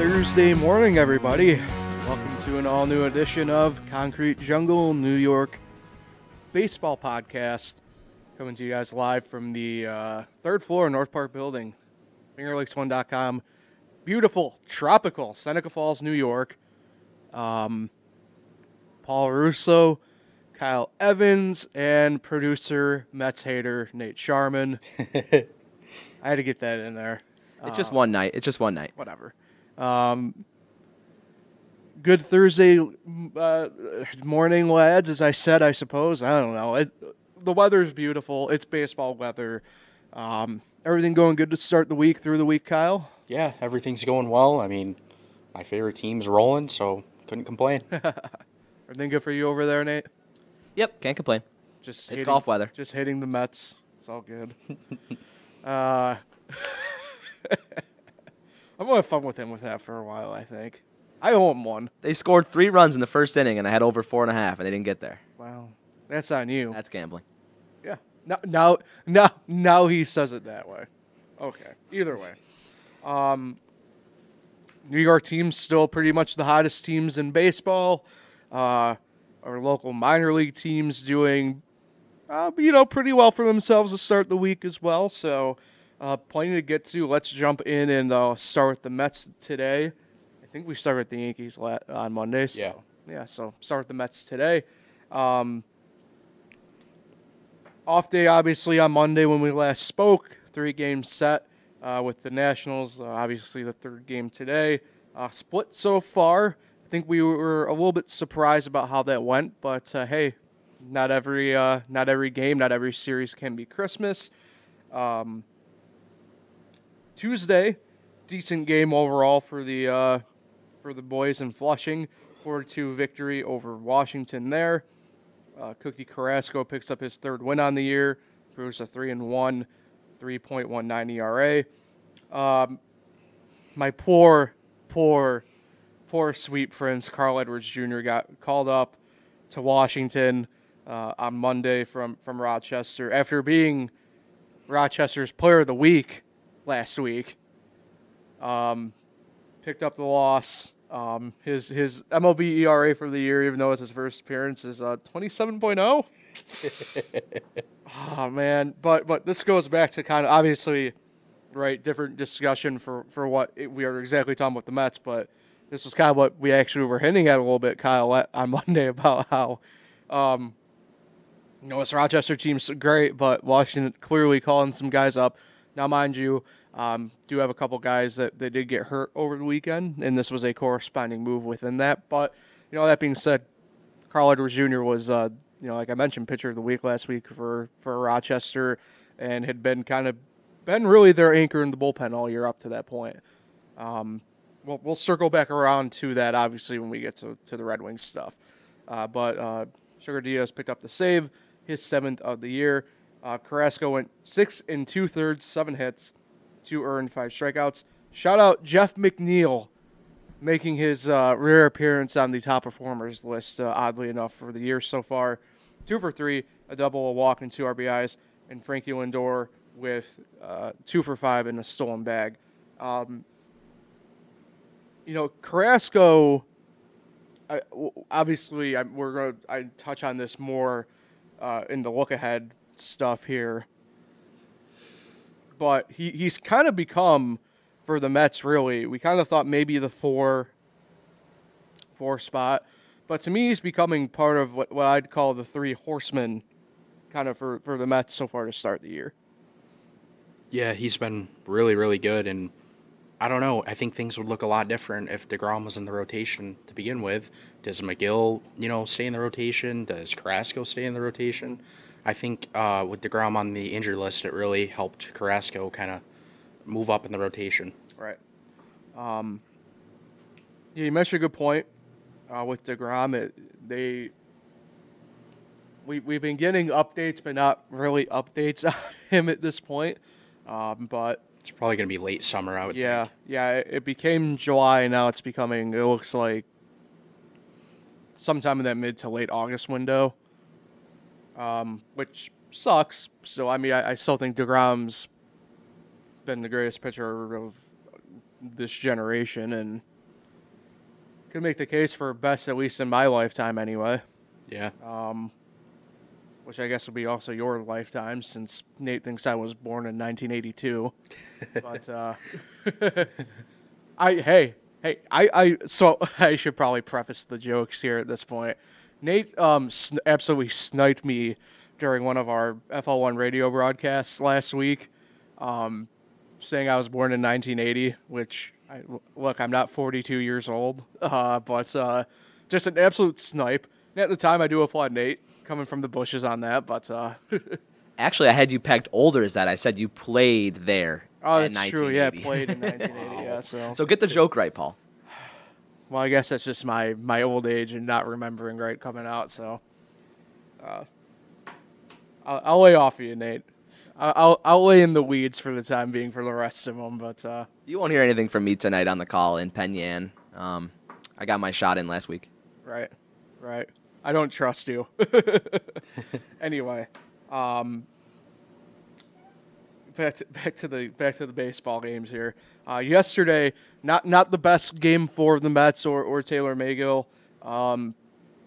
Thursday morning, everybody. Welcome to an all new edition of Concrete Jungle New York Baseball Podcast. Coming to you guys live from the uh, third floor North Park Building, FingerLakes1.com. Beautiful, tropical Seneca Falls, New York. Um, Paul Russo, Kyle Evans, and producer Mets hater Nate Sharman. I had to get that in there It's just one night. It's just one night. whatever. Um, good Thursday uh, morning, lads. As I said, I suppose. I don't know. It, the weather's beautiful. It's baseball weather. Um, everything going good to start the week through the week, Kyle. Yeah, everything's going well. I mean, my favorite team's rolling, so couldn't complain. Everything good for you over there, Nate? Yep, can't complain. Just It's hitting- golf weather. Just hitting the Mets. It's all good. uh, I'm gonna have fun with him with that for a while. I think. I owe him one. They scored three runs in the first inning, and I had over four and a half, and they didn't get there. Wow, that's on you. That's gambling. Yeah. Now, now, now, now he says it that way. Okay. Either way, um, New York teams still pretty much the hottest teams in baseball. Uh, our local minor league teams doing, uh, you know, pretty well for themselves to start the week as well. So, uh, plenty to get to. Let's jump in and uh, start with the Mets today. I think we start with the Yankees la- on Monday. So, Yeah. Yeah. So start with the Mets today. Um, off day, obviously, on Monday when we last spoke. Three game set uh, with the Nationals. Uh, obviously, the third game today. Uh, split so far. I think we were a little bit surprised about how that went, but uh, hey, not every uh, not every game, not every series can be Christmas. Um, Tuesday, decent game overall for the uh, for the boys in Flushing. 4-2 victory over Washington there. Uh, Cookie Carrasco picks up his third win on the year, proves a 3 and 1, 3.19 ERA. Um, my poor, poor, poor sweet prince, Carl Edwards Jr., got called up to Washington uh, on Monday from, from Rochester after being Rochester's player of the week last week. Um, picked up the loss. Um, his his MLB ERA for the year, even though it's his first appearance, is uh, 27.0. oh man, but but this goes back to kind of obviously, right? Different discussion for for what it, we are exactly talking about the Mets, but this was kind of what we actually were hinting at a little bit, Kyle, on Monday about how, um, you know, this Rochester team's great, but Washington clearly calling some guys up. Now, mind you, um, do have a couple guys that they did get hurt over the weekend, and this was a corresponding move within that. But you know, that being said, Carl Edwards Jr. was, uh, you know, like I mentioned, pitcher of the week last week for for Rochester, and had been kind of been really their anchor in the bullpen all year up to that point. Um, we'll, we'll circle back around to that obviously when we get to, to the Red Wings stuff. Uh, but uh, Sugar Diaz picked up the save, his seventh of the year. Uh, Carrasco went six and two thirds, seven hits, two earned, five strikeouts. Shout out Jeff McNeil making his uh, rare appearance on the top performers list, uh, oddly enough, for the year so far. Two for three, a double, a walk, and two RBIs. And Frankie Lindor with uh, two for five and a stolen bag. Um, you know, Carrasco. I, obviously, I, we're going to touch on this more uh, in the look ahead stuff here. But he, he's kind of become for the Mets. Really, we kind of thought maybe the four four spot, but to me, he's becoming part of what, what I'd call the three horsemen, kind of for for the Mets so far to start the year. yeah, he's been really, really good, and I don't know. I think things would look a lot different if Degrom was in the rotation to begin with. Does Megill, you know, stay in the rotation? Does Carrasco stay in the rotation? I think uh, with Degrom on the injury list, it really helped Carrasco kind of move up in the rotation. Right. Um, yeah, you mentioned a good point uh, with Degrom. It, they we we've been getting updates, but not really updates on him at this point. Um, but It's probably going to be late summer, I would yeah, think. yeah, it, it became July. Now it's becoming. It looks like sometime in that mid to late August window. Um, which sucks. So I mean, I, I still think Degrom's been the greatest pitcher of this generation, and could make the case for best at least in my lifetime anyway. Yeah. Um, which I guess would be also your lifetime since Nate thinks I was born in 1982. but uh, I hey hey I I so I should probably preface the jokes here at this point. Nate um sn- absolutely sniped me during one of our FL1 radio broadcasts last week, um, saying I was born in 1980. Which I, look, I'm not 42 years old, uh, but uh, just an absolute snipe. And at the time, I do applaud Nate coming from the bushes on that, but uh, Actually, I had you pegged older as that. I said you played there. oh, that's true. Yeah, played in 1980. yeah, so So get the joke right, Paul. Well, I guess that's just my my old age and not remembering right coming out. So, uh, I'll, I'll lay off of you, Nate. I'll I'll lay in the weeds for the time being for the rest of them, but uh, You won't hear anything from me tonight on the call in Penn Yan. Um, I got my shot in last week. right, right. I don't trust you. anyway, um, back to, back to the back to the baseball games here. Uh, yesterday, not not the best game for the Mets or, or Tylor Megill. Um,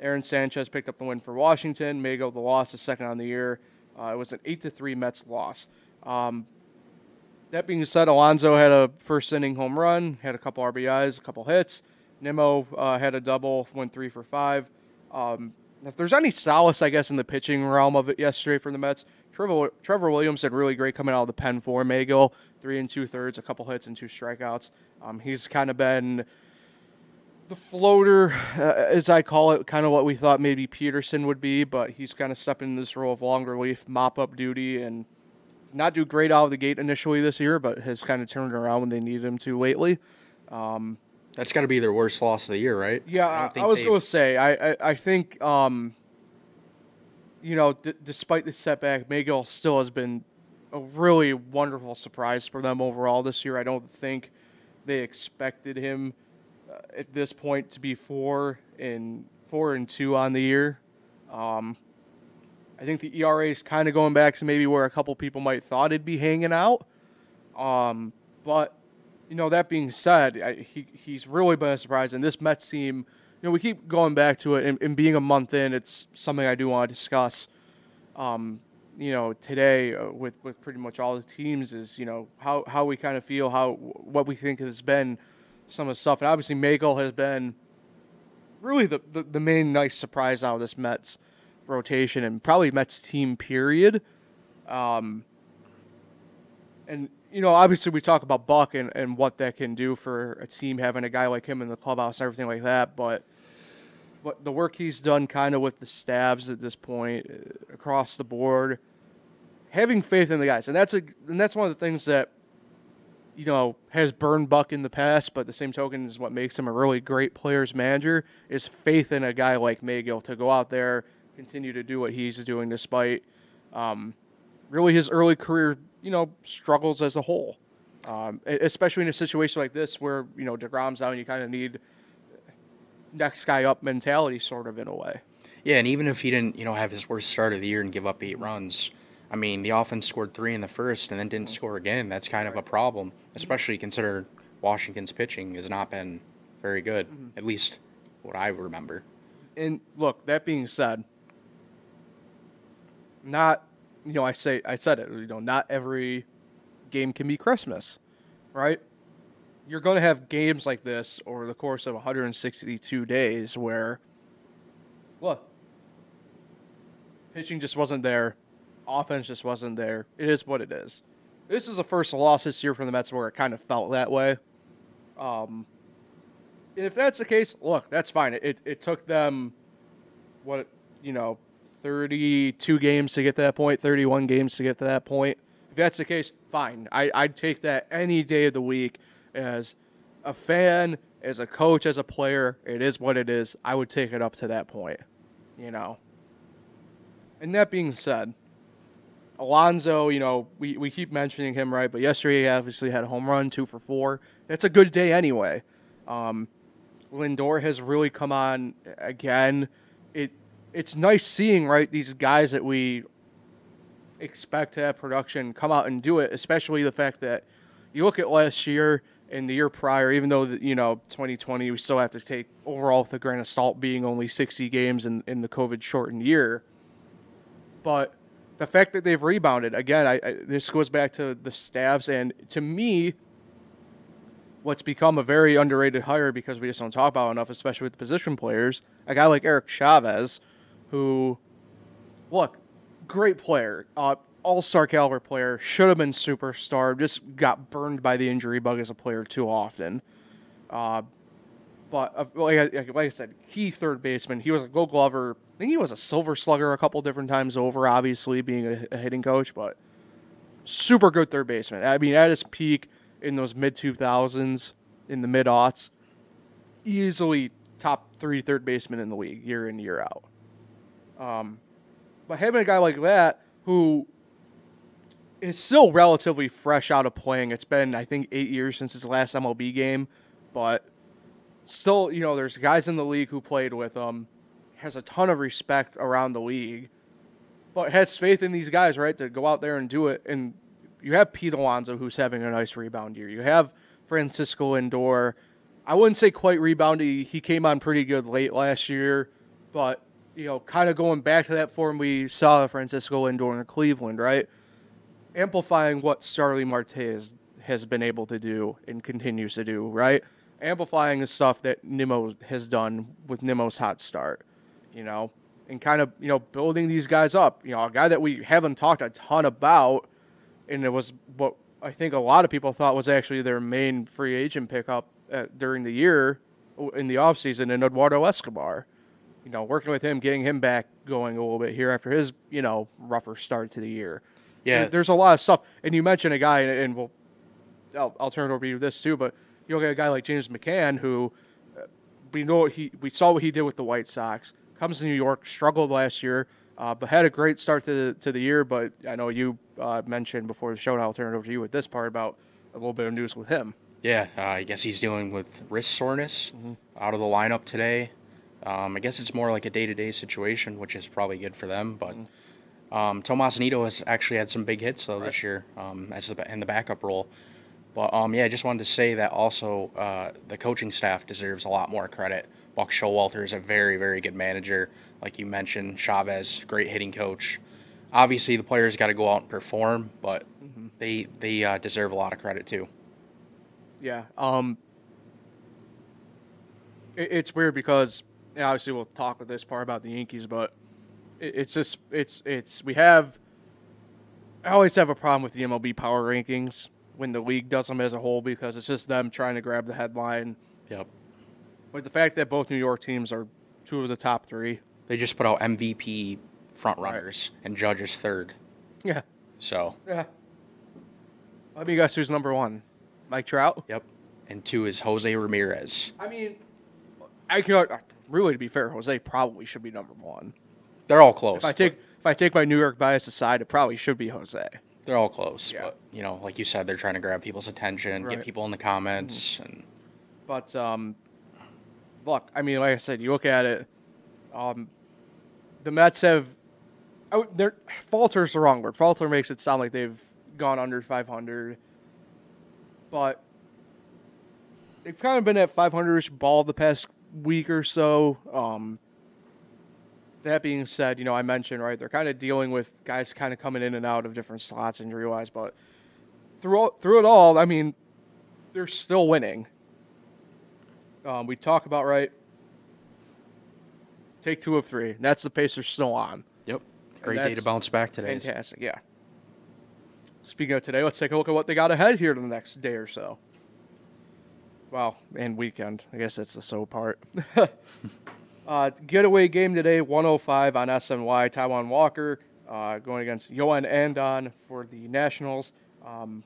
Aaron Sanchez picked up the win for Washington. Megill the loss, the second on the year. Uh, it was an eight to three Mets loss. Um, that being said, Alonso had a first inning home run, had a couple RBIs, a couple hits. Nimmo uh, had a double, went three for five. Um, if there's any solace, I guess, in the pitching realm of it yesterday for the Mets, Trevor, Trevor Williams did really great coming out of the pen for Megill. Three and two thirds, a couple hits and two strikeouts. Um, he's kind of been the floater, uh, as I call it, kind of what we thought maybe Peterson would be, but he's kind of stepping into this role of long relief, mop up duty, and not do great out of the gate initially this year, but has kind of turned around when they needed him to lately. That's got to be their worst loss of the year, right? Yeah, I, think I was going to say, I, I, I think, um, you know, d- despite the setback, Megill still has been a really wonderful surprise for them overall this year. I don't think they expected him uh, at this point to be four and four and two on the year. Um, I think the ERA is kind of going back to maybe where a couple people might thought it'd be hanging out. Um, but you know, that being said, I, he he's really been a surprise. And this Mets team, know, we keep going back to it, and, and being a month in, it's something I do want to discuss. Um, you know, today uh, with with pretty much all the teams is you know how how we kind of feel, how what we think has been some of the stuff, and obviously Megill has been really the, the the main nice surprise out of this Mets rotation and probably Mets team period. Um, and you know, obviously we talk about Buck and, and what that can do for a team having a guy like him in the clubhouse and everything like that, but what the work he's done kind of with the staffs at this point uh, across the board, having faith in the guys, and that's a and that's one of the things that you know has burned Buck in the past, but the same token is what makes him a really great players manager is faith in a guy like Megill to go out there, continue to do what he's doing despite um, really his early career, you know, struggles as a whole. Um, especially in a situation like this where, you know, DeGrom's out and you kind of need next guy up mentality sort of in a way. Yeah, and even if he didn't, you know, have his worst start of the year and give up eight runs, I mean, the offense scored three in the first and then didn't mm-hmm. score again. That's kind of a problem, especially consider Washington's pitching has not been very good, mm-hmm. at least what I remember. And look, that being said, not, you know, I say, I said it, you know, not every game can be Christmas, right? You're going to have games like this over the course of 162 days where, look, pitching just wasn't there, offense just wasn't there. It is what it is. This is the first loss this year from the Mets where it kind of felt that way. Um, and if that's the case, look, that's fine. It, it took them, what, you know, 32 games to get to that point, 31 games to get to that point. If that's the case, fine. I, I'd take that any day of the week as a fan, as a coach, as a player. It is what it is. I would take it up to that point, you know. And that being said, Alonso, you know, we, we keep mentioning him, right? But yesterday he obviously had a home run, two for four. That's a good day anyway. Um, Lindor has really come on again. It it's nice seeing right these guys that we expect to have production come out and do it, especially the fact that you look at last year and the year prior, even though you know 2020, we still have to take overall with a grain of salt, being only 60 games in in the COVID shortened year. But the fact that they've rebounded again, I, I this goes back to the staffs, and to me, what's become a very underrated hire because we just don't talk about enough, especially with the position players. A guy like Eric Chavez, who, look, great player, uh, all star caliber player, should have been superstar, just got burned by the injury bug as a player too often. Uh, but uh, like, I, like I said, key third baseman. He was a Gold Glover. I think he was a Silver Slugger a couple different times over. Obviously, being a, a hitting coach, but super good third baseman. I mean, at his peak in those mid 2000s, in the mid aughts, easily top three third baseman in the league year in year out. Um, but having a guy like that who is still relatively fresh out of playing, it's been I think eight years since his last MLB game, but still, you know, there's guys in the league who played with him, has a ton of respect around the league, but has faith in these guys, right, to go out there and do it. And you have Pete Alonso, who's having a nice rebound year. You have Francisco Lindor. I wouldn't say quite rebounded. He came on pretty good late last year, but you know, kind of going back to that form we saw Francisco Lindor in Cleveland, right? Amplifying what Starling Marte has, has been able to do and continues to do, right? Amplifying the stuff that Nimmo has done with Nimmo's hot start, you know, and kind of, you know, building these guys up. You know, a guy that we haven't talked a ton about, and it was what I think a lot of people thought was actually their main free agent pickup at, during the year in the offseason in Eduardo Escobar you know, working with him, getting him back going a little bit here after his, you know, rougher start to the year. Yeah. There- there's a lot of stuff. And you mentioned a guy, and, and we'll, I'll, I'll turn it over to you this too, but you look at a guy like James McCann, who uh, we know he, we saw what he did with the White Sox, comes to New York, struggled last year, uh, but had a great start to the, to the year. But I know you uh, mentioned before the show, and I'll turn it over to you with this part about a little bit of news with him. Yeah, uh, I guess he's dealing with wrist soreness. Out of the lineup today. Um, I guess it's more like a day-to-day situation, which is probably good for them. But um, Tomas Nido has actually had some big hits though this year um, as the, in the backup role. But um, yeah, I just wanted to say that also uh, the coaching staff deserves a lot more credit. Buck Showalter is a very, very good manager, like you mentioned. Chavez, great hitting coach. Obviously, the players got to go out and perform, but they they uh, deserve a lot of credit too. Yeah. Um, it, it's weird because obviously we'll talk with this part about the Yankees, but it's just it's it's we have. I always have a problem with the MLB power rankings when the league does them as a whole because it's just them trying to grab the headline. Yep. But the fact that both New York teams are two of the top three. They just put out MVP front runners and judges third. Yeah. So, Yeah. Let me guess who's number one. Mike Trout. yep. And two is Jose Ramirez. I mean, I can really to be fair, Jose probably should be number one. They're all close. If I take if I take my New York bias aside, it probably should be Jose. they're all close. Yeah. But you know, like you said, they're trying to grab people's attention, Right. Mm-hmm. get people in the comments, and But um, look, I mean, like I said, you look at it. Um, the Mets have, I would- they're falter's the wrong word. Falter makes it sound like they've gone under 500, but they've kind of been at 500ish ball the past week or so. Um, that being said, you know, I mentioned right, they're kind of dealing with guys kind of coming in and out of different slots injury wise, but through through it all, I mean, they're still winning. Um, we talk about right. Take two of three. That's the pace they're still on. yep. Great day to bounce back today. Fantastic, yeah. Speaking of today, let's take a look at what they got ahead here in the next day or so. Well, and weekend. I guess that's the so part. uh, getaway game today, 105 on SNY. Taijuan Walker uh, going against Joan Adon for the Nationals. Um,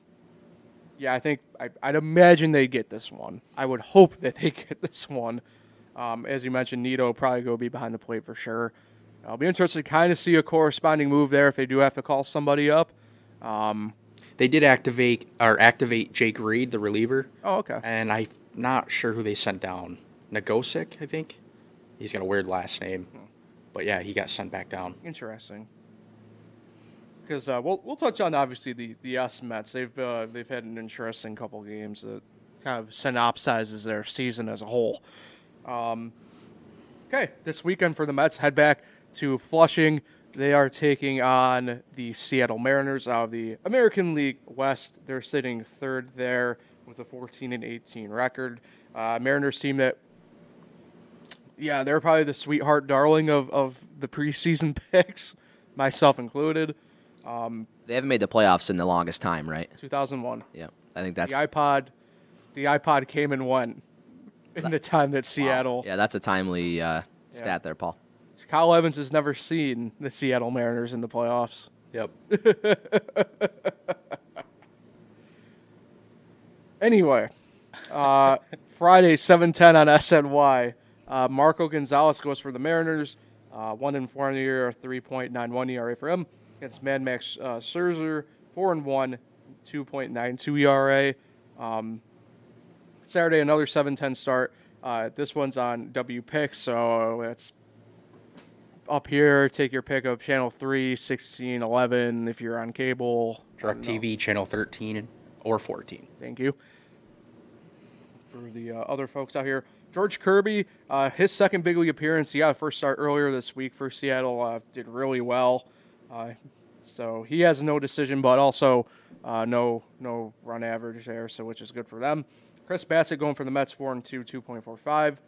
yeah, I think I, I'd imagine they get this one. I would hope that they get this one. Um, as you mentioned, Nido probably go be behind the plate for sure. I'll be interested to kind of see a corresponding move there if they do have to call somebody up. Um, They did activate or activate Jake Reed, the reliever, oh, okay. and I'm not sure who they sent down. Nogosek, I think. He's got a weird last name, Hmm. but yeah, he got sent back down. Interesting. because uh, we'll we'll touch on obviously the the S Mets. They've uh, they've had an interesting couple games that kind of synopsizes their season as a whole. Um, okay, this weekend for the Mets, head back to Flushing. They are taking on the Seattle Mariners out of the American League West. They're sitting third there with a 14 and 18 record. Uh, Mariners team that, yeah, they're probably the sweetheart darling of, of the preseason picks, myself included. They haven't made the playoffs in the longest time, right? 2001. Yeah, I think that's The iPod, the iPod came and went in the time that Seattle. yeah, that's a timely uh, stat Yeah. there, Paul. Kyle Evans has never seen the Seattle Mariners in the playoffs. Yep. Anyway, uh, Friday, 7:10 on SNY. Uh, Marco Gonzalez goes for the Mariners. Uh, one and four in the year, 3.91 ERA for him against Mad Max uh, Scherzer, four and one, 2.92 ERA. Um, Saturday, another 7:10 start. Uh, this one's on WPIX, so it's up here. Take your pick of channel 3, 16, 11 if you're on cable. Direct. TV channel 13 or 14. Thank you. For the uh, other folks out here, George Kirby, uh, his second big league appearance. He a first start earlier this week for Seattle. Uh, did really well. Uh, so he has no decision, but also uh, no no run average there, so which is good for them. Chris Bassitt going for the Mets, four and two, 2.45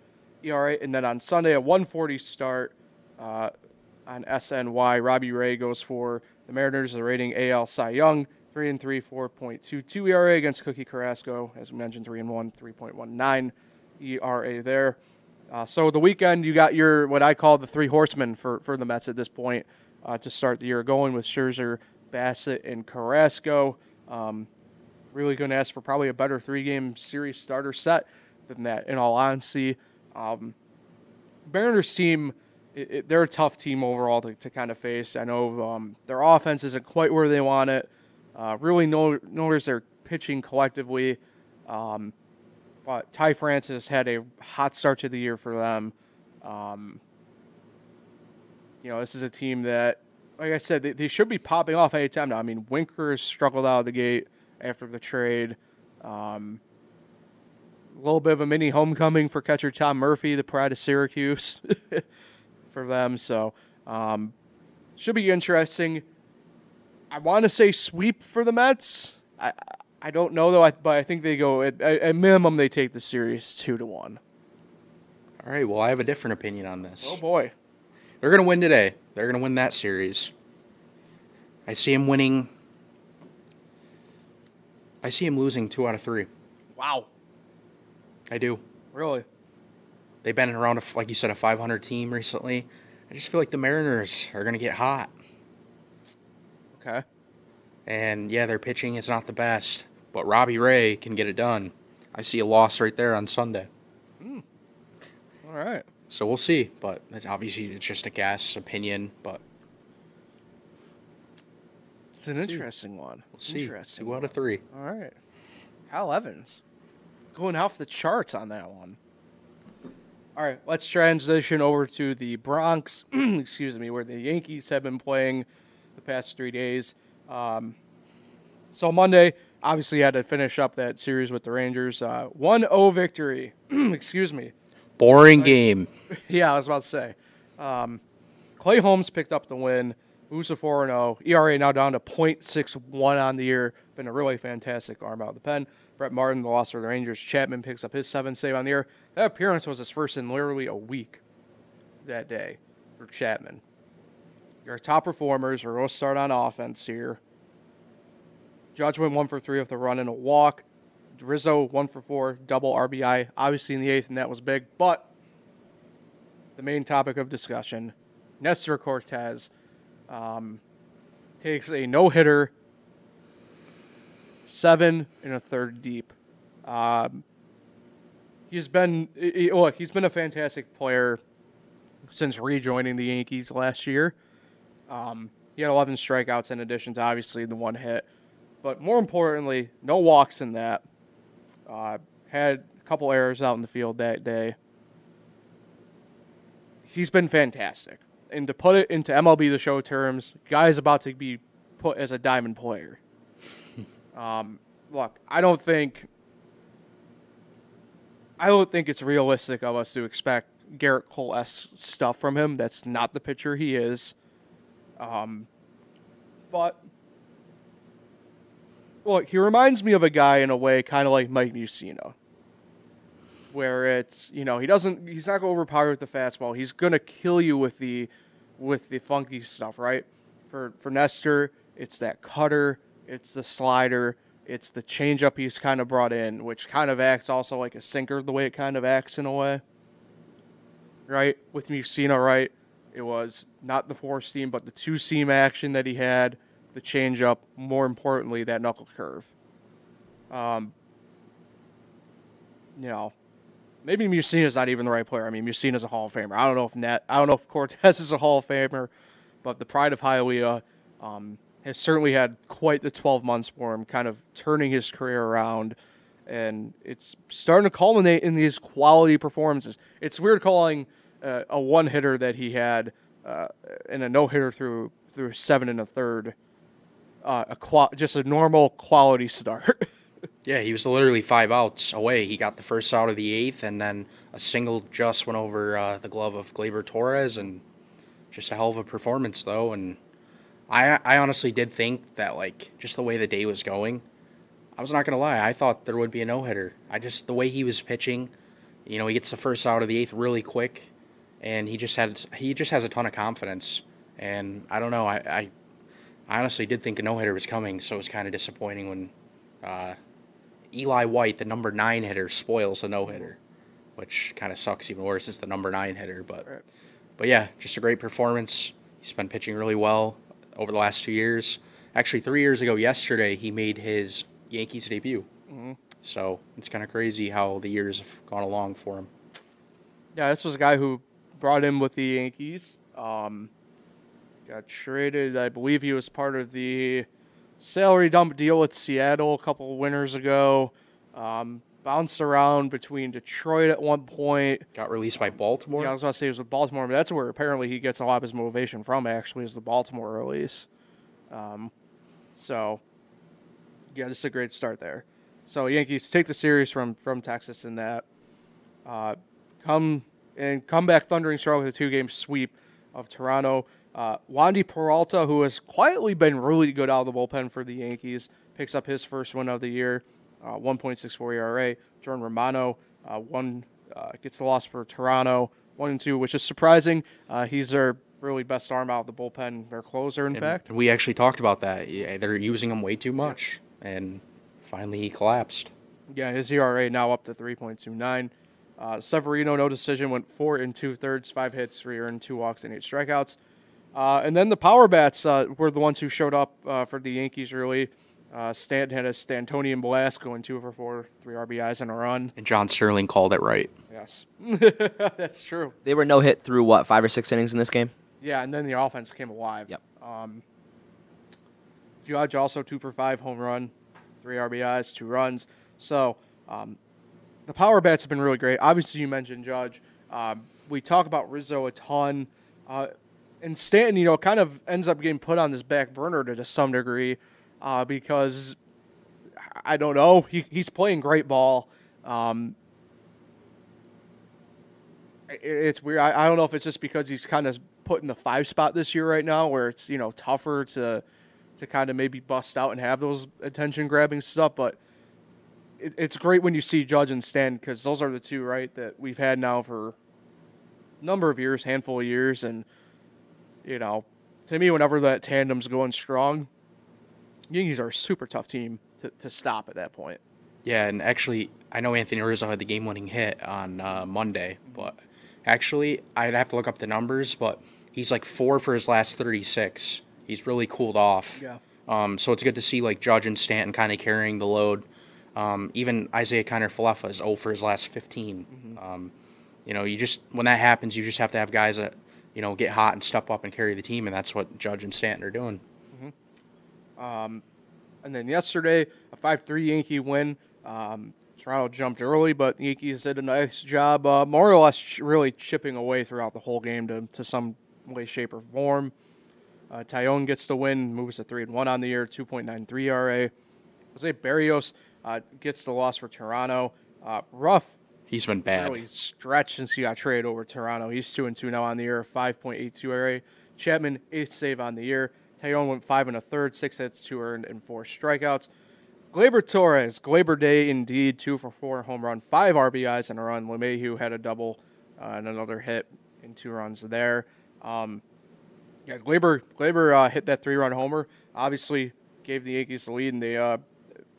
ERA, and then on Sunday a 140 start uh, on SNY. Robbie Ray goes for the Mariners. The rating AL Cy Young, three and three, 4.22 ERA against Cookie Carrasco, as we mentioned, three and one, 3.19 ERA there. Uh, so the weekend, you got your what I call the three horsemen for for the Mets at this point uh, to start the year, going with Scherzer, Bassitt, and Carrasco. Um, really going to ask for probably a better three-game series starter set than that. In all honesty, um, Mariners team, it, it, they're a tough team overall to, to kind of face. I know um, their offense isn't quite where they want it. Uh, really, no, nor is their pitching collectively. Um, but Ty Francis had a hot start to the year for them. Um, you know, this is a team that, like I said, they, they should be popping off anytime now. I mean, Winker struggled out of the gate after the trade. Um, a little bit of a mini homecoming for catcher Tom Murphy, the pride of Syracuse, for them. So, um, should be interesting. I want to say sweep for the Mets. I I don't know though, but I think they go at, at minimum they take the series two to one. All right. Well, I have a different opinion on this. Oh boy, They're going to win today. They're going to win that series. I see him winning. I see him losing two out of three. wow, I do. really? They've been around, a, like you said, a 500 team recently. I just feel like the Mariners are going to get hot. Okay, And yeah, their pitching is not the best, but Robbie Ray can get it done. I see a loss right there on Sunday. all right. So we'll see. But obviously, it's just a guess, opinion. But It's an interesting one. we'll see. Interesting. Two out of three. All right. Hal Evans going off the charts on that one. All right, let's transition over to the Bronx, excuse me, where the Yankees have been playing the past three days. Um, so Monday, obviously, had to finish up that series with the Rangers. Uh, 1-0 victory. excuse me. Boring game. Yeah, I was about to say. Um, Clay Holmes picked up the win. To 4 0. ERA now down to .61 on the year. Been a really fantastic arm out of the pen. Brett Martin, the loss for the Rangers. Chapman picks up his seventh save on the year. That appearance was his first in literally a week that day for Chapman. Your top performers are going to start on offense here. Judge went one for three with a run and a walk. Rizzo one for four, double RBI. Obviously in the eighth, and that was big. But the main topic of discussion, Nestor Cortes um, takes a no hitter, seven and a third deep. Um, he's been he- look, he's been a fantastic player since rejoining the Yankees last year. Um, he had 11 strikeouts in addition to obviously the one hit, but more importantly, no walks in that. Uh, had a couple errors out in the field that day. He's been fantastic. And to put it into MLB The Show terms, guy's about to be put as a diamond player. um, look, I don't think I don't think it's realistic of us to expect Gerrit Cole s stuff from him. That's not the pitcher he is. Um, but look, he reminds me of a guy in a way, kind of like Mike Mussina, where it's you know he doesn't he's not going to overpower with the fastball. He's going to kill you with the with the funky stuff, right? For for Nestor, it's that cutter, it's the slider, it's the changeup he's kind of brought in, which kind of acts also like a sinker the way it kind of acts in a way. Right? With Mussina, right? It was not the four seam, but the two seam action that he had, the changeup, more importantly, that knuckle curve. Um, you know, maybe Mussina's not even the right player. I mean, Mussina's a Hall of Famer. I don't know if Net, I don't know if Cortes is a Hall of Famer, but the pride of Hialeah um, has certainly had quite the 12 months for him, kind of turning his career around. And it's starting to culminate in these quality performances. It's weird calling uh, a one hitter that he had uh, and a no hitter through through seven and a third, uh, a qual- just a normal quality start. Yeah, he was literally five outs away. He got the first out of the eighth, and then a single just went over uh, the glove of Gleyber Torres, and just a hell of a performance though. And I, I honestly did think that like just the way the day was going, I was not gonna lie, I thought there would be a no hitter. I just the way he was pitching, you know, he gets the first out of the eighth really quick, and he just had he just has a ton of confidence. And I don't know, I, I, I honestly did think a no hitter was coming, so it was kind of disappointing when. Uh, Eli White, the number nine hitter, spoils the no hitter, which kind of sucks even worse. It's the number nine hitter, but Right. but yeah, just a great performance. He's been pitching really well over the last two years. Actually, three years ago yesterday, he made his Yankees debut. So it's kind of crazy how the years have gone along for him. Yeah, this was a guy who brought him with the Yankees. Um, got traded. I believe he was part of the salary dump deal with Seattle a couple winters ago. Um, bounced around between Detroit at one point. Got released by Baltimore. Yeah, I was going to say he was with Baltimore, but that's where apparently he gets a lot of his motivation from. Actually, is the Baltimore release. Um, so, yeah, this is a great start there. So Yankees take the series from from Texas in that. Uh, come and come back thundering strong with a two game sweep of Toronto. Uh, Wandy Peralta, who has quietly been really good out of the bullpen for the Yankees, picks up his first win of the year, uh, 1.64 ERA. Jordan Romano, uh, one uh, gets the loss for Toronto, one and two, which is surprising. Uh, he's their really best arm out of the bullpen, their closer, in And fact. we actually talked about that. Yeah, they're using him way too much, and finally he collapsed. Yeah, his ERA now up to 3.29. Uh, Severino, no decision, went four and two thirds, five hits, three earned, two walks, and eight strikeouts. Uh, and then the power bats uh, were the ones who showed up uh, for the Yankees early. Uh, Stanton had a Stantonian blast going two for four, three RBIs and a run. And John Sterling called it right. Yes, that's true. They were no hit through what five or six innings in this game. Yeah, and then the offense came alive. Yep. Um, Judge also two for five, home run, three RBIs, two runs. So um, the power bats have been really great. Obviously, you mentioned Judge. Um, we talk about Rizzo a ton. And Stanton, you know, kind of ends up getting put on this back burner to, some degree uh, because I don't know. He, he's playing great ball. Um, it- it's weird. I, I don't know if it's just because he's kind of put in the five spot this year right now, where it's you know tougher to to kind of maybe bust out and have those attention grabbing stuff. But it, it's great when you see Judge and Stan because those are the two right that we've had now for a number of years, handful of years, and you know, to me, whenever that tandem's going strong, Yankees are a super tough team to, to stop at that point. Yeah, and actually, I know Anthony Rizzo had the game-winning hit on uh, Monday, but actually, I'd have to look up the numbers, but he's like four for his last 36. He's really cooled off. Yeah. Um, so it's good to see like Judge and Stanton kind of carrying the load. Um, even Isaiah Kiner Falefa is 0 for his last 15. Um, you know, you just when that happens, you just have to have guys that you know get hot and step up and carry the team, and that's what Judge and Stanton are doing. And then yesterday, a 5 3 Yankee win. Um, Toronto jumped early, but the Yankees did a nice job, uh, more or less really chipping away throughout the whole game to, to some way, shape, or form. Uh, Taillon gets the win, moves to three and one on the year, 2.93 RA. Jose Berrios uh, gets the loss for Toronto. Uh, rough He's been bad. really stretch since he got traded over Toronto. He's two and two now on the year, 5.82 ERA. Chapman eighth save on the year. Taillon went five and a third, six hits, two earned, and four strikeouts. Gleyber Torres, Gleyber Day indeed, two for four home run, five RBIs and a run. LeMahieu had a double uh, and another hit and two runs there. Um, yeah, Gleyber Gleyber uh, hit that three run homer. Obviously, gave the Yankees the lead, and they uh,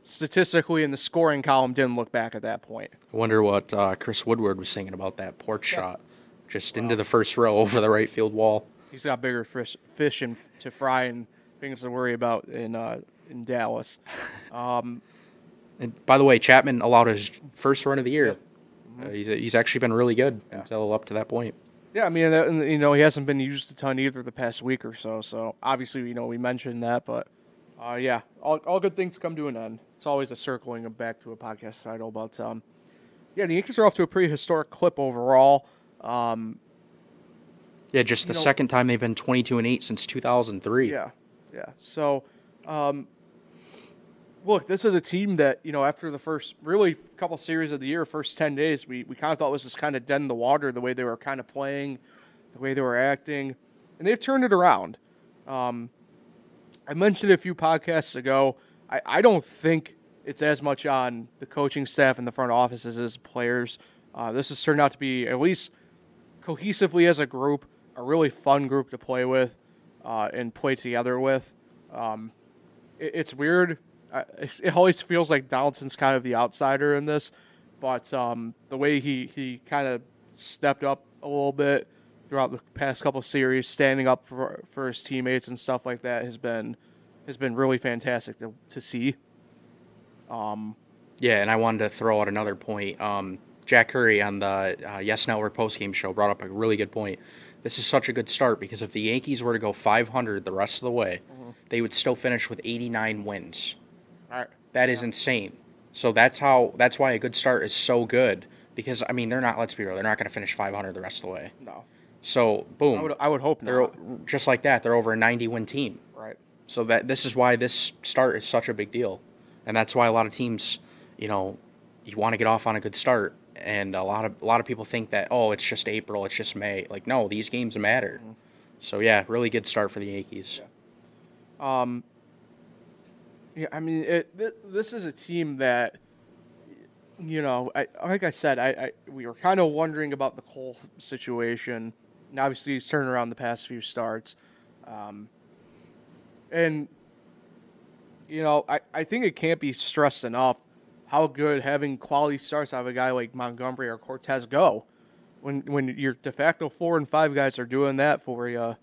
statistically in the scoring column didn't look back at that point. I wonder what uh, Chris Woodward was thinking about that porch shot, just into the first row over the right field wall. He's got bigger fish, fish and to fry and things to worry about in uh, in Dallas. Um, And by the way, Chapman allowed his first run of the year. Uh, he's, he's actually been really good until up to that point. yeah, I mean, that, you know, he hasn't been used a ton either the past week or so. So obviously, you know, we mentioned that, but uh, yeah, all, all good things come to an end. It's always a circling of back to a podcast title, but um, yeah, the Yankees are off to a pretty historic clip overall. Um, Yeah, just the know- second time they've been 22 and 8 since 2003. Yeah, yeah. So, um, look, this is a team that you know after the first really couple series of the year, first ten days, we we kind of thought was just kind of dead in the water the way they were kind of playing, the way they were acting, and they've turned it around. Um, I mentioned a few podcasts ago. I, I don't think it's as much on the coaching staff and the front office as players. Uh, this has turned out to be at least cohesively as a group, a really fun group to play with uh, and play together with. Um, it, it's weird. I, it always feels like Donaldson's kind of the outsider in this, but um, the way he, he kind of stepped up a little bit throughout the past couple series, standing up for, for his teammates and stuff like that, has been has been really fantastic to, to see. Um, Yeah, and I wanted to throw out another point. Um, Jack Curry on the uh, Yes Network postgame show brought up a really good point. This is such a good start because if the Yankees were to go 500 the rest of the way, they would still finish with 89 wins. all right. That is insane. So that's how that's why a good start is so good because I mean they're not let's be real they're not going to finish 500 the rest of the way. No, So boom, I would I would hope they're not. just like that. They're over a 90 win team. So that this is why this start is such a big deal, and that's why a lot of teams, you know, you want to get off on a good start, and a lot of a lot of people think that oh it's just April, it's just May. Like no, these games matter. So yeah, really good start for the Yankees. Um, yeah, I mean, it, th- this is a team that, you know, I, like I said, I, I we were kind of wondering about the Cole situation. And obviously, he's turned around the past few starts, um, and you know, I, I think it can't be stressed enough how good having quality starts out of a guy like Montgomery or Cortes go. When when your de facto four and five guys are doing that for you,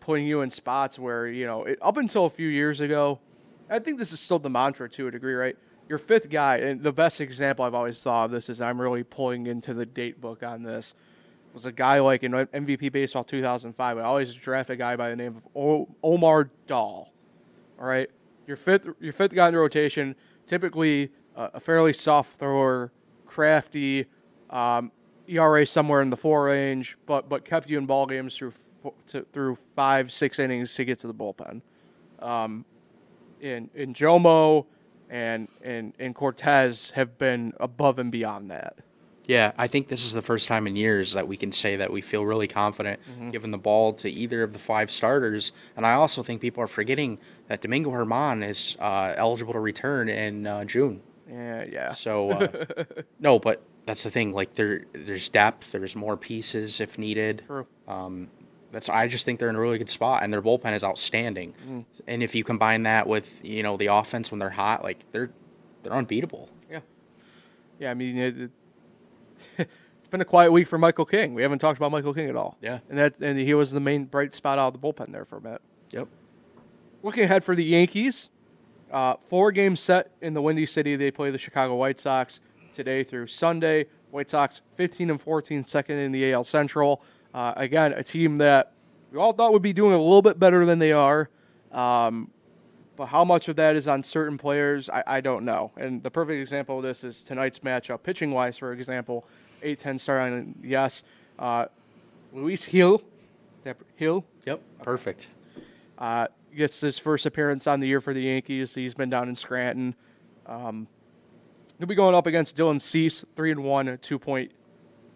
putting you in spots where you know it, up until a few years ago, I think this is still the mantra to a degree, right? Your fifth guy, and the best example I've always thought of this is I'm really pulling into the date book on this. Was a guy like in MVP baseball 2005. I always draft a guy by the name of Omar Daal. All right, your fifth, your fifth guy in the rotation, typically uh, a fairly soft thrower, crafty, um, ERA somewhere in the four range, but but kept you in ball games through to, through five six innings to get to the bullpen. Um, in in Jomo and and and Cortez have been above and beyond that. Yeah, I think this is the first time in years that we can say that we feel really confident giving the ball to either of the five starters. And I also think people are forgetting that Domingo German is uh, eligible to return in uh, June. Yeah, yeah. So uh, no, but that's the thing. Like there, there's depth. There's more pieces if needed. True. Um, that's I just think they're in a really good spot, and their bullpen is outstanding. Mm. And if you combine that with you know the offense when they're hot, like they're they're unbeatable. Yeah, yeah. I mean, it, it, been a quiet week for Michael King. We haven't talked about Michael King at all. Yeah. and that and he was the main bright spot out of the bullpen there for a minute. Yep. Looking ahead for the Yankees, uh, four game set in the Windy City. They play the Chicago White Sox today through Sunday. White Sox 15 and 14, second in the AL Central. Uh, again, a team that we all thought would be doing a little bit better than they are. Um, but how much of that is on certain players, I, I don't know. And the perfect example of this is tonight's matchup, pitching wise, for example, 8 10 starting. Yes, uh, Luis Gil, Gil Yep. Perfect. Uh, gets his first appearance on the year for the Yankees. He's been down in Scranton. Um, he'll be going up against Dylan Cease, three and one, two point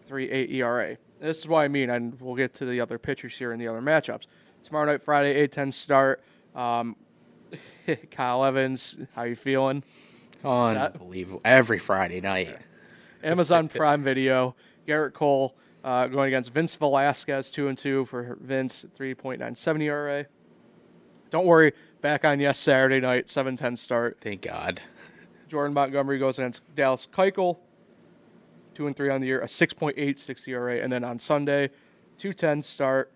three eight ERA. This is what I mean, and we'll get to the other pitchers here in the other matchups. Tomorrow night, Friday, eight ten start. Um, Kyle Evans, how you feeling? Unbelievable. Every Friday night. Amazon Prime Video. Gerrit Cole uh, going against Vince Velasquez, two and two for Vince, three point nine seven ERA. Don't worry, back on yes Saturday night, seven ten start. Thank God. Jordan Montgomery goes against Dallas Keuchel, two and three on the year, a six point eight six ERA, and then on Sunday, two ten start.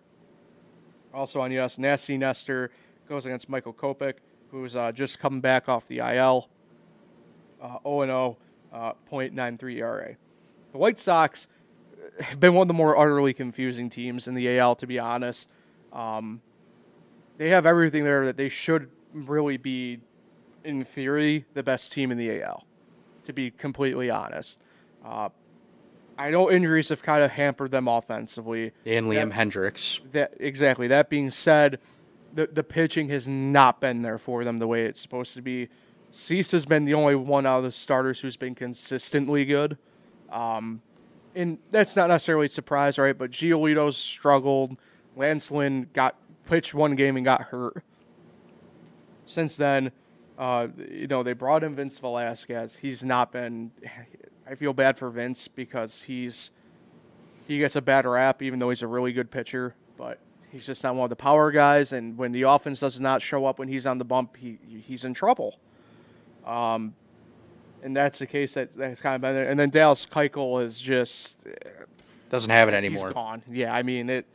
Also on yes, Nasty Nestor goes against Michael Kopech, who's uh, just coming back off the IL. Uh, 0 0, uh, 0.93 ERA. The White Sox have been one of the more utterly confusing teams in the AL, to be honest. Um, they have everything there that they should really be, in theory, the best team in the AL, to be completely honest. Uh, I know injuries have kind of hampered them offensively. And Liam That- Hendriks. That exactly. That being said, the the pitching has not been there for them the way it's supposed to be. Cease has been the only one out of the starters who's been consistently good. Um, and that's not necessarily a surprise, right? But Giolito's struggled. Lance Lynn got pitched one game and got hurt. Since then, uh, you know, they brought in Vince Velasquez. He's not been. I feel bad for Vince because he's he gets a bad rap, even though he's a really good pitcher. But he's just not one of the power guys. And when the offense does not show up when he's on the bump, he he's in trouble. Um, and that's the case that that's kind of been there. And then Dallas Keuchel is just Doesn't have it he's anymore. gone. Yeah, I mean it.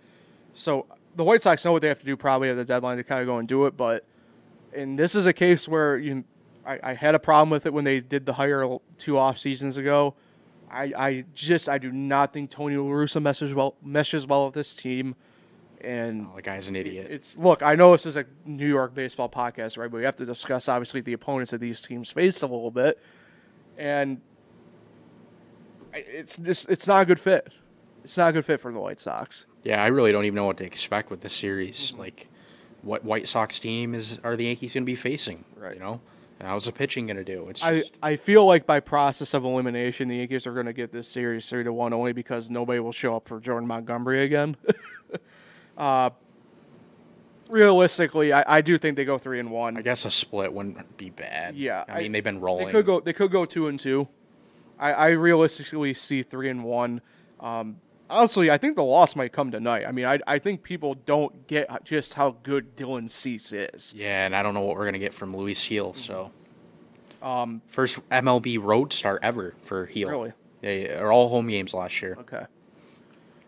So the White Sox know what they have to do probably at the deadline to kind of go and do it, but and this is a case where you, I, I had a problem with it when they did the hire two off seasons ago. I, I just I do not think Tony La Russa meshes well meshes well with this team, and Oh, the guy's an idiot. it's look. I know this is a New York baseball podcast, right? But we have to discuss obviously the opponents that these teams face a little bit, and it's just it's not a good fit. It's not a good fit for the White Sox. Yeah, I really don't even know what to expect with this series. Mm-hmm. Like, what White Sox team is are the Yankees going to be facing? Right. You know, and how's the pitching going to do? It's I, I feel like by process of elimination, the Yankees are going to get this series three to one only because nobody will show up for Jordan Montgomery again. uh, realistically, I, I do think they go three and one. I guess a split wouldn't be bad. Yeah, I mean they've been rolling. They could go. They could go two and two. I, I realistically see three and one. Um, honestly, I think the loss might come tonight. I mean, I, I think people don't get just how good Dylan Cease is. Yeah, and I don't know what we're gonna get from Luis Gil. So Um, first MLB road start ever for Gil. Really? They are all home games last year. okay.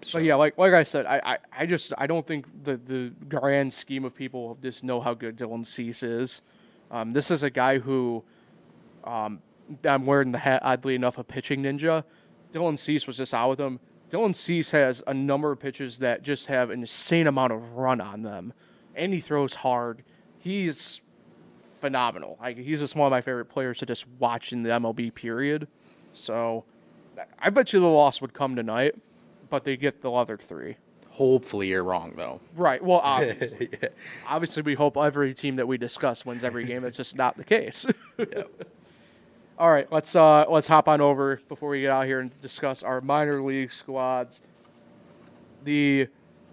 So, But yeah, like like I said, I, I, I just I don't think the the grand scheme of people just know how good Dylan Cease is. Um, this is a guy who, um, I'm wearing the hat oddly enough a pitching ninja. Dylan Cease was just out with him. Dylan Cease has a number of pitches that just have an insane amount of run on them, and he throws hard. He's phenomenal. Like he's just one of my favorite players to just watch in the MLB period. So, I bet you the loss would come tonight, but they get the other three. Hopefully you're wrong though. Right. Well, obviously, obviously, we hope every team that we discuss wins every game. That's just not the case. All right, let's uh, let's hop on over before we get out here and discuss our minor league squads. The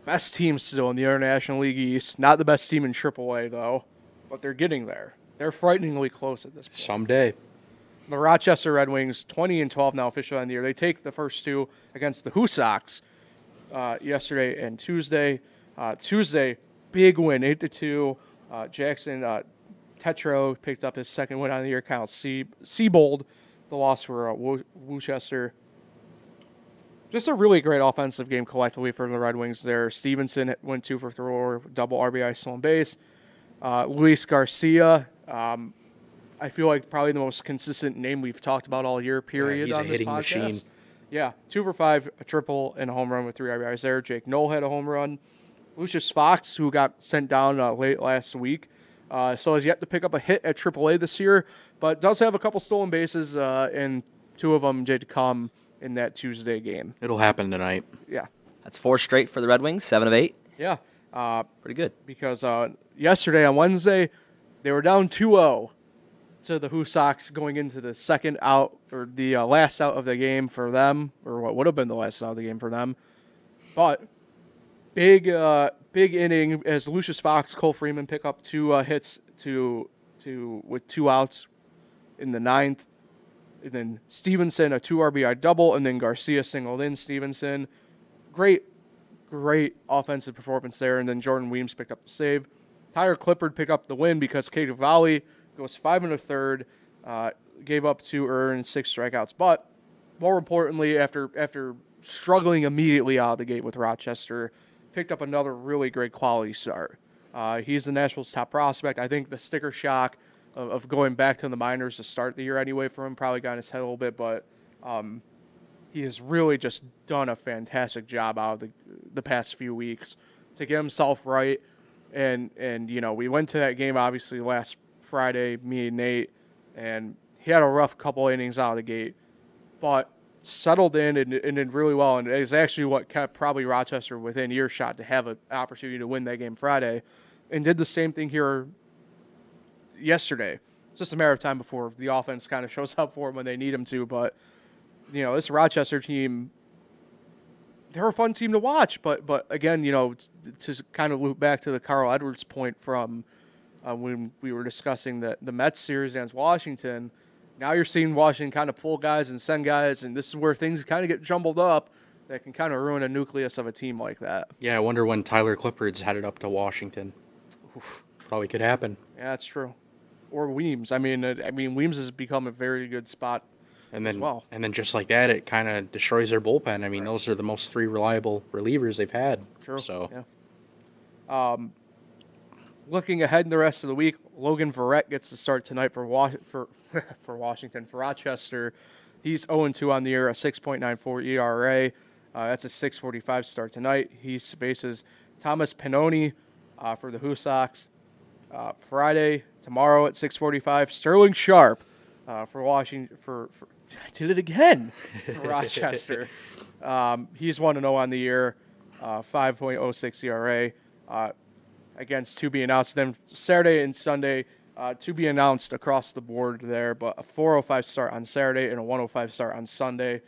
best team still in the International League East. Not the best team in AAA though, but they're getting there. They're frighteningly close at this point. Someday. The Rochester Red Wings, 20 and 12 now official on the year. They take the first two against the WooSox uh, yesterday and Tuesday. Uh, Tuesday, big win, 8 to 2. Uh, Jackson uh, Tetreault picked up his second win on the year. Kyle Se- the loss for uh, Wo- Worcester. Just a really great offensive game collectively for the Red Wings there. Stevenson went two for three, double RBI stolen base. Uh, Luis Garcia, um, I feel like probably the most consistent name we've talked about all year. Period. he's a on this hitting podcast. machine. Yeah, two for five, a triple, and a home run with three RBIs there. Jake Noll had a home run. Lucius Fox, who got sent down uh, late last week, uh, so has yet to pick up a hit at AAA this year, but does have a couple stolen bases, uh, and two of them did come in that Tuesday game. It'll happen tonight. Yeah, That's four straight for the Red Wings, seven of eight. yeah. uh, Pretty good. because uh, yesterday on Wednesday they were down 2-0 to the WooSox going into the second out or the uh, last out of the game for them, or what would have been the last out of the game for them. But big, uh, big inning as Lucius Fox, Cole Freeman pick up two uh, hits to to with two outs in the ninth, and then Stevenson a two RBI double, and then Garcia singled in Stevenson. Great, great offensive performance there, and then Jordan Weems picked up the save. Tyler Clippard picked up the win because Cade Cavalli goes five and a third, uh, gave up two earned, six strikeouts. But more importantly, after after struggling immediately out of the gate with Rochester, picked up another really great quality start. Uh, he's the Nationals' top prospect. I think the sticker shock of, of going back to the minors to start the year anyway for him probably got in his head a little bit, but um, he has really just done a fantastic job out of the the past few weeks to get himself right. And and you know we went to that game obviously last Friday, me and Nate, and he had a rough couple innings out of the gate, but settled in and, and did really well. And it's actually what kept probably Rochester within earshot to have an opportunity to win that game Friday, and did the same thing here yesterday. It's just a matter of time before the offense kind of shows up for them when they need them to. But you know, this Rochester team, they're a fun team to watch. But but again, you know, to, to kind of loop back to the Carl Edwards point from uh, when we were discussing the the Mets series against Washington. Now you're seeing Washington kind of pull guys and send guys, and this is where things kind of get jumbled up. That can kind of ruin a nucleus of a team like that. Yeah, I wonder when Tyler Clippard's headed up to Washington. Probably could happen. Yeah, that's true. Or Weems. I mean, I mean, Weems has become a very good spot And then, well. and then just like that, it kind of destroys their bullpen. I mean, those are the most three reliable relievers they've had. True. So yeah. Um, looking ahead in the rest of the week, Logan Verrett gets to start tonight for Was- for for Washington for Rochester. He's 0 2 on the year, a 6.94 ERA. Uh, that's a 6:45 start tonight. He faces Thomas Pannone uh, for the WooSox. Uh, Friday tomorrow at 6:45, Sterling Sharp uh, for Washington for, for I did it again for Rochester. Um, he's 1 0 on the year, uh, 5.06 ERA. Against to be announced. Then Saturday and Sunday uh, to be announced across the board there, but a 405 start on Saturday and a 105 start on Sunday.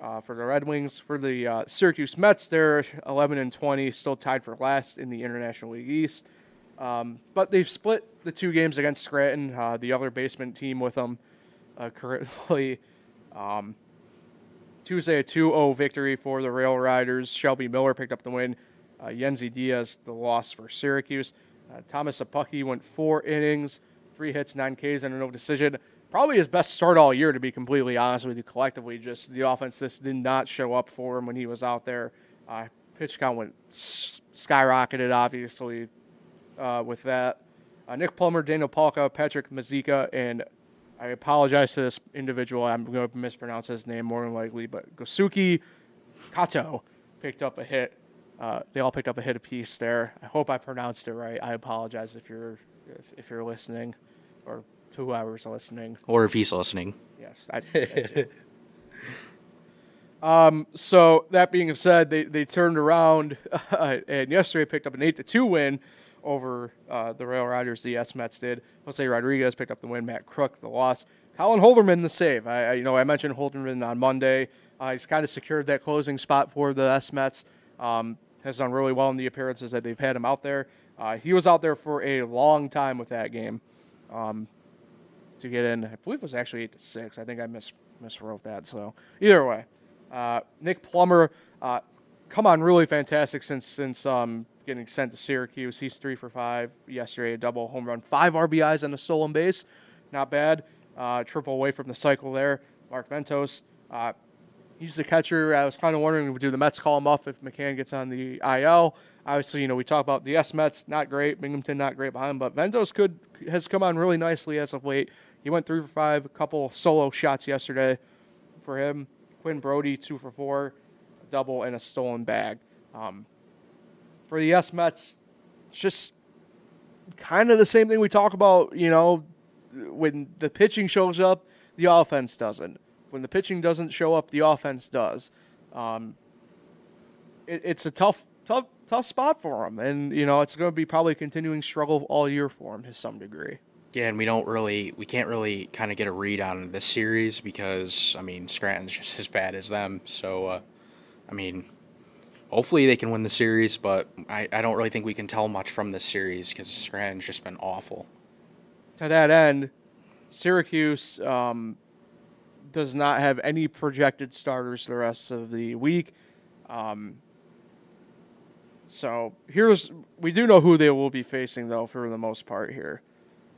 Uh, for the Red Wings, for the uh, Syracuse Mets, they're 11 and 20, still tied for last in the International League East. Um, but they've split the two games against Scranton, uh, the other basement team with them uh, currently. Um, Tuesday, a 2 0 victory for the Rail Riders. Shelby Miller picked up the win. Uh, Yennsy Diaz, the loss for Syracuse. Uh, Thomas Szapucki went four innings, three hits, nine Ks, and a no decision. Probably his best start all year, to be completely honest with you. Collectively, just the offense just did not show up for him when he was out there. Uh, pitch count went skyrocketed, obviously, uh, with that. Uh, Nick Plummer, Daniel Palka, Patrick Mazeika, and I apologize to this individual. I'm going to mispronounce his name more than likely, but Gosuke Katoh picked up a hit. Uh, they all picked up a hit apiece there. I hope I pronounced it right. I apologize if you're if, if you're listening, or to whoever's listening. or if he's listening, Yes. I, too. um, so that being said, they, they turned around uh, and yesterday picked up an eight to two win over uh, the Rail Riders. The S Mets did. Jose Rodriguez picked up the win. Matt Krook the loss. Colin Holderman the save. I, I you know I mentioned Holderman on Monday. Uh, he's kind of secured that closing spot for the S Mets. Um, has done really well in the appearances that they've had him out there. Uh, he was out there for a long time with that game. Um, to get in. I believe it was actually eight to six. I think I mis miswrote that. So either way, uh, Nick Plummer, uh, come on, really fantastic since since um, getting sent to Syracuse. He's three for five yesterday, a double home run, five RBIs on a stolen base, not bad. Uh, triple away from the cycle there. Mark Vientos. He's the catcher. I was kind of wondering, do the Mets call him up if McCann gets on the IL? Obviously, you know we talk about the S Mets, not great. Binghamton, not great behind but Vientos could has come on really nicely as of late. He went three for five, a couple solo shots yesterday for him. Quinn Brodey two for four, a double and a stolen bag. Um, for the S Mets, it's just kind of the same thing we talk about. You know, when the pitching shows up, the offense doesn't. When the pitching doesn't show up, the offense does. Um, it, it's a tough tough tough spot for him, and you know it's going to be probably a continuing struggle all year for him to some degree. Yeah, and we don't really, we can't really kind of get a read on this series because, I mean, Scranton's just as bad as them. So, uh, I mean, hopefully they can win the series, but I, I don't really think we can tell much from this series because Scranton's just been awful. To that end, Syracuse um, does not have any projected starters the rest of the week. Um, so here's we do know who they will be facing though for the most part here.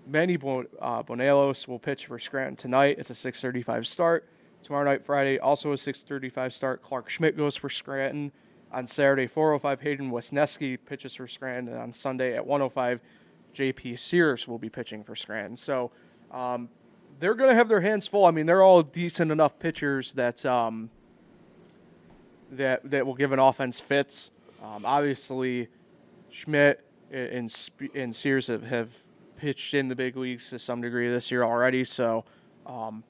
Manny uh, Banuelos will pitch for Scranton tonight. It's a 6:35 start. Tomorrow night, Friday, also a 6:35 start. Clarke Schmidt goes for Scranton. On Saturday, 4:05, Hayden Wesneski pitches for Scranton. And on Sunday at 1:05, J.P. Sears will be pitching for Scranton. So um, they're going to have their hands full. I mean, they're all decent enough pitchers that um, that that will give an offense fits. Um, obviously, Schmidt and and Sears have, have pitched in the big leagues to some degree this year already. So, um,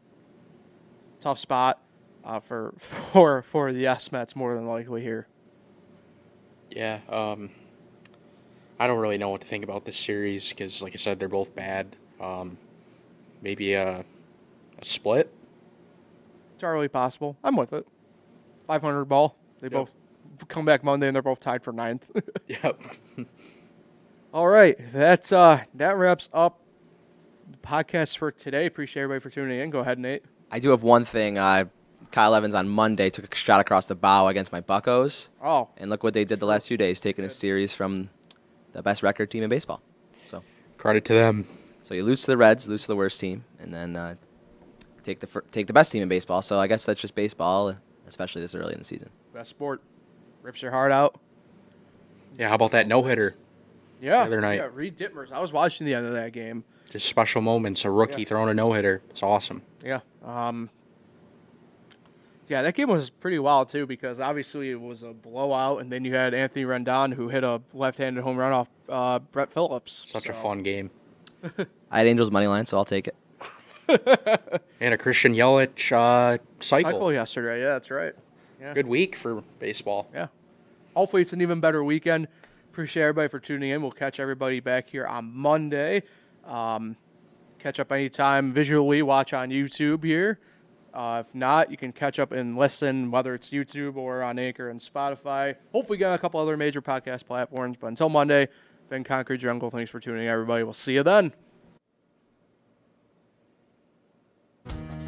tough spot uh, for for for the S Mets more than likely here. Yeah, um, I don't really know what to think about this series because, like I said, they're both bad. Um, maybe a, a split. It's entirely possible. I'm with it. 500 ball. They Yep. both come back Monday and they're both tied for ninth. Yep. All right, that's uh that wraps up the podcast for today. Appreciate everybody for tuning in. Go ahead, Nate. I do have one thing. Uh, Kyle Evans on Monday took a shot across the bow against my Buccos, Oh, and look what they did the last few days, taking a series from the best record team in baseball. So, Credit to them. So you lose to the Reds, lose to the worst team, and then uh, take the fir- take the best team in baseball. So I guess that's just baseball, especially this early in the season. best sport. Rips your heart out. Yeah, how about that no hitter? Yeah. other night. Yeah, Reid Detmers. I was watching the end of that game. Just special moments. A rookie Yeah. throwing a no hitter. It's awesome. Yeah. Um, yeah, that game was pretty wild too because obviously it was a blowout, and then you had Anthony Rendon who hit a left-handed home run off uh, Brett Phillips. Such a fun game. I had Angels money line, so I'll take it. And a Christian Yelich uh, cycle. cycle yesterday. Yeah, that's right. Yeah. Good week for baseball. Yeah. Hopefully, it's an even better weekend. Appreciate everybody for tuning in. We'll catch everybody back here on Monday. Um, catch up anytime visually, watch on YouTube here. Uh, if not, you can catch up and listen, whether it's YouTube or on Anchor and Spotify. Hopefully, get on a couple other major podcast platforms. But until Monday, Ben Concrete Jungle, thanks for tuning in, everybody. We'll see you then. Thank you.